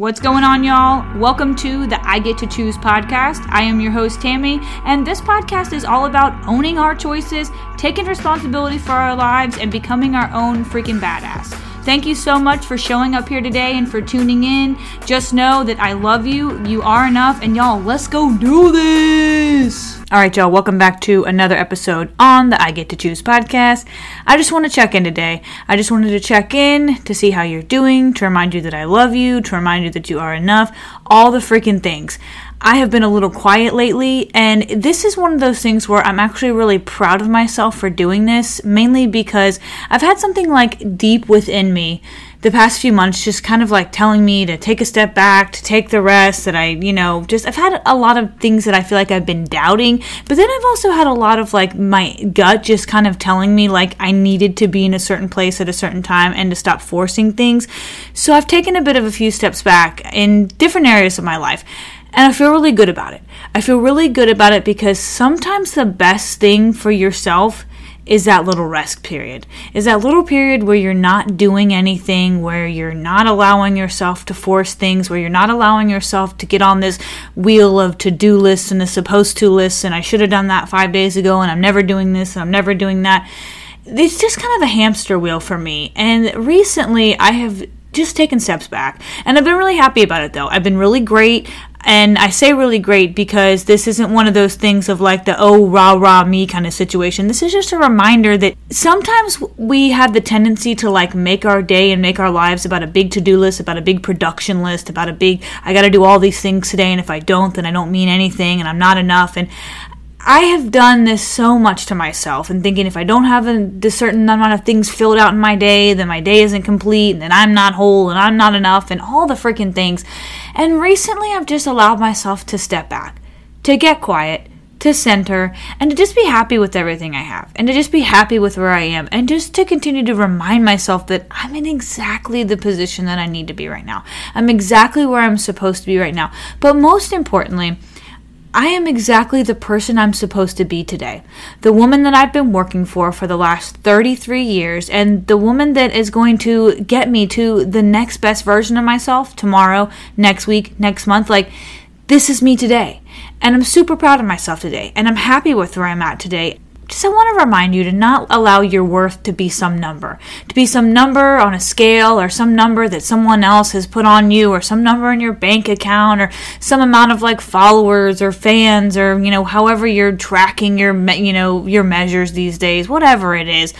What's going on, y'all? Welcome to the I Get to Choose podcast. I am your host, Tammy, and this podcast is all about owning our choices, taking responsibility for our lives, and becoming our own freaking badass. Thank you so much for showing up here today and for tuning in. Just know that I love you, you are enough, and y'all, let's go do this! All right, y'all, welcome back to another episode on the I Get to Choose podcast. I just want to check in today. I just wanted to check in to see how you're doing, to remind you that I love you, to remind you that you are enough, all the freaking things. I have been a little quiet lately, and this is one of those things where I'm actually really proud of myself for doing this, mainly because I've had something like deep within me the past few months just kind of like telling me to take a step back, to take the rest, that I, you know, just I've had a lot of things that I feel like I've been doubting, but then I've also had a lot of like my gut just kind of telling me like I needed to be in a certain place at a certain time and to stop forcing things. So I've taken a bit of a few steps back in different areas of my life. And I feel really good about it. I feel really good about it because sometimes the best thing for yourself is that little rest period. Is that little period where you're not doing anything, where you're not allowing yourself to force things, where you're not allowing yourself to get on this wheel of to do lists and the supposed to lists, and I should have done that five days ago, and I'm never doing this, and I'm never doing that. It's just kind of a hamster wheel for me. And recently, I have just taken steps back. And I've been really happy about it though. I've been really great. And I say really great because this isn't one of those things of like the oh rah rah me kind of situation. This is just a reminder that sometimes we have the tendency to like make our day and make our lives about a big to do list, about a big production list, about a big I got to do all these things today, and if I don't, then I don't mean anything, and I'm not enough. And I have done this so much to myself and thinking if I don't have a, certain amount of things filled out in my day, then my day isn't complete and then I'm not whole and I'm not enough and all the freaking things. And recently I've just allowed myself to step back, to get quiet, to center, and to just be happy with everything I have and to just be happy with where I am and just to continue to remind myself that I'm in exactly the position that I need to be right now. I'm exactly where I'm supposed to be right now. But most importantly, I am exactly the person I'm supposed to be today. The woman that I've been working for for the last 33 years, and the woman that is going to get me to the next best version of myself tomorrow, next week, next month. Like, this is me today. And I'm super proud of myself today. And I'm happy with where I'm at today just I want to remind you to not allow your worth to be some number, to be some number on a scale or some number that someone else has put on you or some number in your bank account or some amount of like followers or fans or you know however you're tracking your you know your measures these days, whatever it is.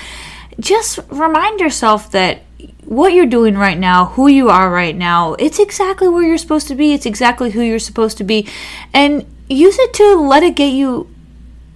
Just remind yourself that what you're doing right now, who you are right now, it's exactly where you're supposed to be. It's exactly who you're supposed to be. And use it to let it get you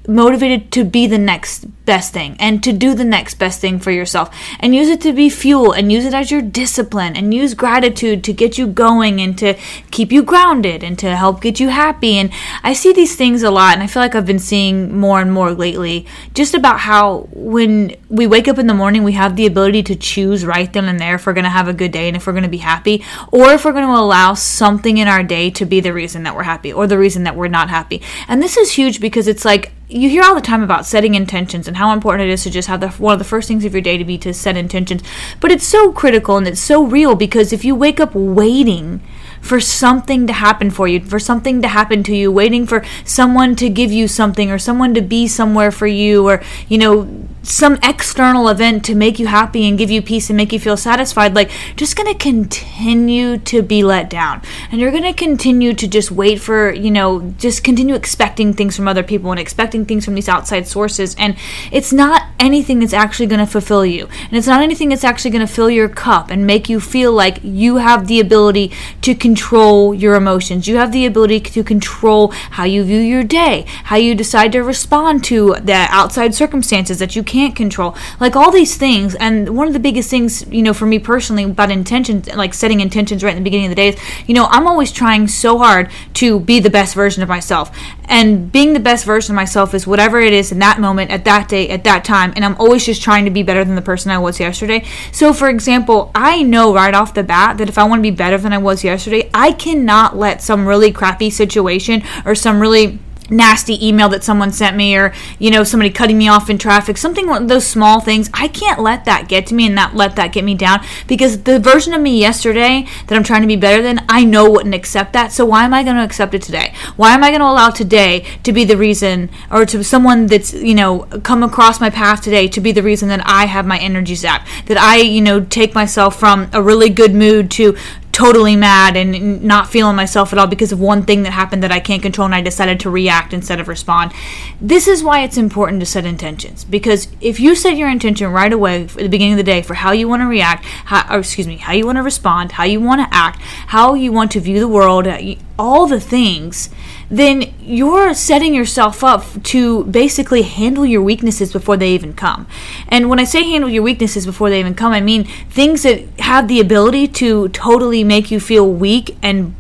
motivated to be the next best thing and to do the next best thing for yourself and use it to be fuel and use it as your discipline and use gratitude to get you going and to keep you grounded and to help get you happy. And I see these things a lot and I feel like I've been seeing more and more lately just about how when we wake up in the morning we have the ability to choose right then and there if we're going to have a good day and if we're going to be happy or if we're going to allow something in our day to be the reason that we're happy or the reason that we're not happy. And this is huge because it's like you hear all the time about setting intentions and how important it is to just have the, one of the first things of your day to be to set intentions. But it's so critical and it's so real because if you wake up waiting for something to happen for you, for something to happen to you, waiting for someone to give you something or someone to be somewhere for you or, you know, some external event to make you happy and give you peace and make you feel satisfied, like just to continue to be let down. And you're to continue to just wait for, you know, just continue expecting things from other people and expecting things from these outside sources. And it's not anything that's actually to fulfill you. And it's not anything that's actually to fill your cup and make you feel like you have the ability to control your emotions. You have the ability to control how you view your day, how you decide to respond to the outside circumstances that you can't control. Like all these things and one of the biggest things you know for me personally about intentions like setting intentions right in the beginning of the day is you know i'm always trying so hard to be the best version of myself. And being the best version of myself is whatever it is in that moment at that day at that time and i'm always just trying to be better than the person i was yesterday. So for example i know right off the bat that if i want to be better than i was yesterday i cannot let some really crappy situation or some really nasty email that someone sent me or you know somebody cutting me off in traffic something those small things i can't let that get to me and not let that get me down because the version of me yesterday that i'm trying to be better than i know wouldn't accept that. So why am i going to accept it today? Why am i going to allow today to be the reason or to someone that's you know come across my path today to be the reason that i have my energy zapped that i you know take myself from a really good mood to totally mad and not feeling myself at all because of one thing that happened that I can't control and I decided to react instead of respond. This is why it's important to set intentions because if you set your intention right away at the beginning of the day for how you want to react, how, excuse me, how you want to respond, how you want to act, how you want to view the world, uh, all the things, then you're setting yourself up to basically handle your weaknesses before they even come. And when I say handle your weaknesses before they even come, I mean things that have the ability to totally make you feel weak and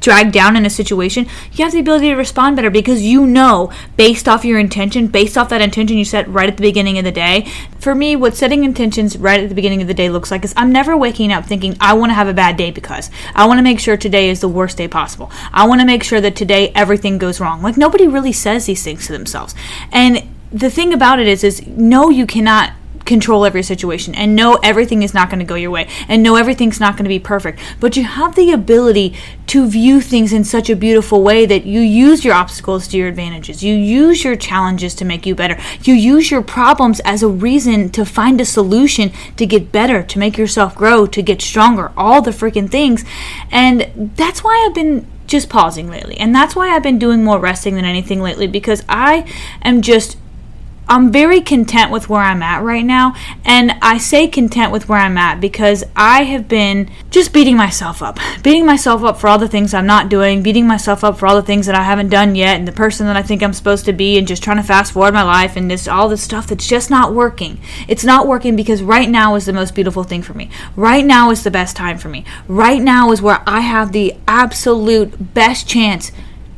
dragged down in a situation, you have the ability to respond better because you know, based off your intention, based off that intention you set right at the beginning of the day. For me, what setting intentions right at the beginning of the day looks like is I'm never waking up thinking, I want to have a bad day because I want to make sure today is the worst day possible. I want to make sure that today everything goes wrong. Like, nobody really says these things to themselves. And the thing about it is, is no, you cannot control every situation and know everything is not going to go your way and know everything's not going to be perfect. But you have the ability to view things in such a beautiful way that you use your obstacles to your advantages. You use your challenges to make you better. You use your problems as a reason to find a solution to get better, to make yourself grow, to get stronger, all the freaking things. And that's why I've been just pausing lately. And that's why I've been doing more resting than anything lately because I am just I'm very content with where I'm at right now. And I say content with where I'm at because I have been just beating myself up. Beating myself up for all the things I'm not doing, beating myself up for all the things that I haven't done yet, and the person that I think I'm supposed to be, and just trying to fast forward my life and this all this stuff that's just not working. It's not working because right now is the most beautiful thing for me. Right now is the best time for me. Right now is where I have the absolute best chance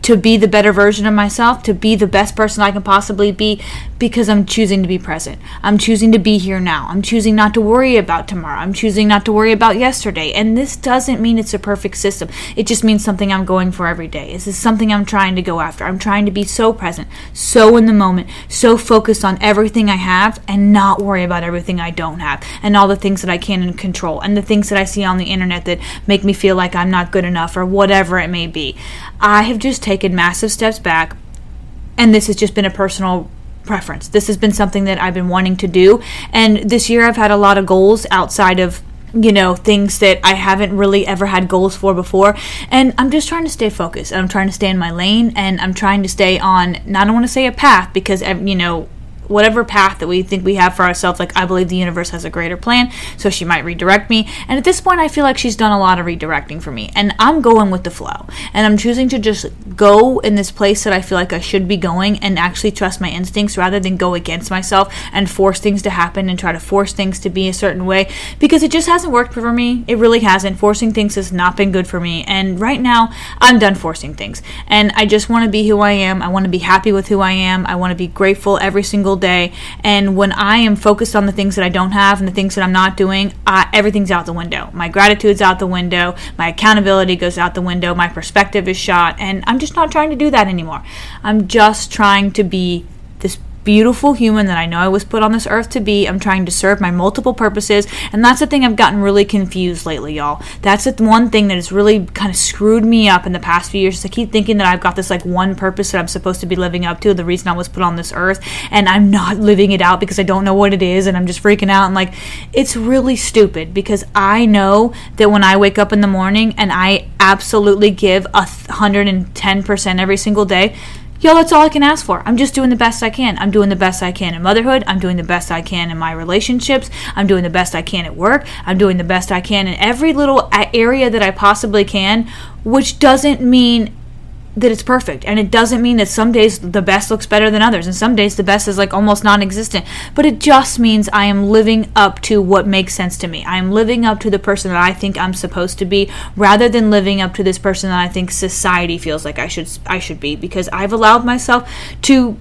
to be the better version of myself, to be the best person I can possibly be because I'm choosing to be present. I'm choosing to be here now. I'm choosing not to worry about tomorrow. I'm choosing not to worry about yesterday. And this doesn't mean it's a perfect system. It just means something I'm going for every day. This is something I'm trying to go after. I'm trying to be so present, so in the moment, so focused on everything I have and not worry about everything I don't have and all the things that I can control and the things that I see on the internet that make me feel like I'm not good enough or whatever it may be. I have just taken massive steps back and this has just been a personal preference. This has been something that I've been wanting to do. And this year I've had a lot of goals outside of you know things that I haven't really ever had goals for before and I'm just trying to stay focused I'm trying to stay in my lane and I'm trying to stay on not I don't want to say a path because you know whatever path that we think we have for ourselves. Like, I believe the universe has a greater plan, so she might redirect me. And at this point, I feel like she's done a lot of redirecting for me. And I'm going with the flow. And I'm choosing to just go in this place that I feel like I should be going and actually trust my instincts rather than go against myself and force things to happen and try to force things to be a certain way because it just hasn't worked for me. It really hasn't. Forcing things has not been good for me. And right now, I'm done forcing things. And I just want to be who I am. I want to be happy with who I am. I want to be grateful every single day. And when I am focused on the things that I don't have and the things that I'm not doing, uh, everything's out the window. My gratitude's out the window. My accountability goes out the window. My perspective is shot. And I'm just not trying to do that anymore. I'm just trying to be beautiful human that I know I was put on this earth to be. I'm trying to serve my multiple purposes. And that's the thing I've gotten really confused lately, y'all. That's the one thing that has really kind of screwed me up in the past few years. I keep thinking that I've got this like one purpose that I'm supposed to be living up to, the reason I was put on this earth, and I'm not living it out because I don't know what it is and I'm just freaking out. And like, it's really stupid because I know that when I wake up in the morning and I absolutely give a 110% every single day, yo, that's all I can ask for. I'm just doing the best I can. I'm doing the best I can in motherhood. I'm doing the best I can in my relationships. I'm doing the best I can at work. I'm doing the best I can in every little area that I possibly can, which doesn't mean that it's perfect. And it doesn't mean that some days the best looks better than others and some days the best is like almost non-existent. But it just means i am living up to what makes sense to me. I am living up to the person that i think i'm supposed to be rather than living up to this person that i think society feels like i should i should be because i've allowed myself to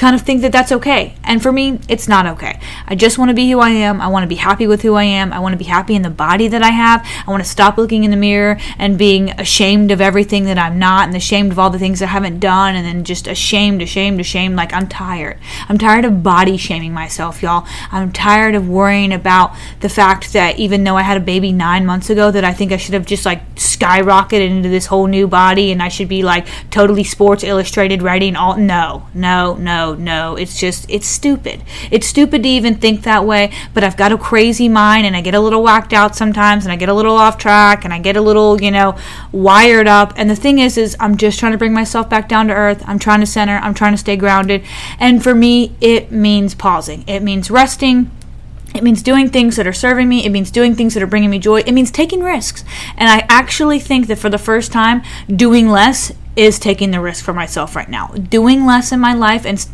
kind of think that that's okay. And for me, it's not okay. I just want to be who I am. I want to be happy with who I am. I want to be happy in the body that I have. I want to stop looking in the mirror and being ashamed of everything that I'm not and ashamed of all the things I haven't done and then just ashamed, ashamed, ashamed. Like I'm tired. I'm tired of body shaming myself, y'all. I'm tired of worrying about the fact that even though I had a baby nine months ago, that I think I should have just like skyrocketed into this whole new body and I should be like totally Sports Illustrated writing all. No. No, no, no, no. It's just, it's stupid. It's stupid to even think that way, but I've got a crazy mind and I get a little whacked out sometimes and I get a little off track and I get a little, you know, wired up. And the thing is, is I'm just trying to bring myself back down to earth. I'm trying to center. I'm trying to stay grounded. And for me, it means pausing. It means resting it means doing things that are serving me. It means doing things that are bringing me joy. It means taking risks. And I actually think that for the first time, doing less is taking the risk for myself right now. Doing less in my life and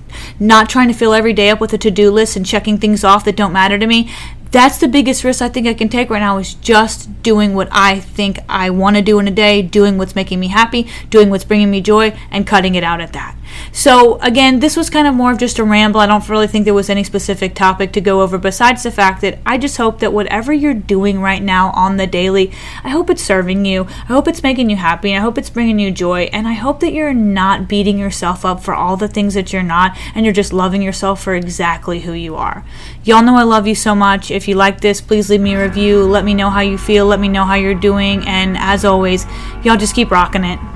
not trying to fill every day up with a to do list and checking things off that don't matter to me that's the biggest risk I think I can take right now is just doing what I think I want to do in a day, doing what's making me happy, doing what's bringing me joy, and cutting it out at that. So, again, this was kind of more of just a ramble. I don't really think there was any specific topic to go over besides the fact that I just hope that whatever you're doing right now on the daily, I hope it's serving you. I hope it's making you happy. I hope it's bringing you joy. And I hope that you're not beating yourself up for all the things that you're not and you're just loving yourself for exactly who you are. Y'all know I love you so much. If you like this, please leave me a review. Let me know how you feel. Let me know how you're doing. And as always, y'all just keep rocking it.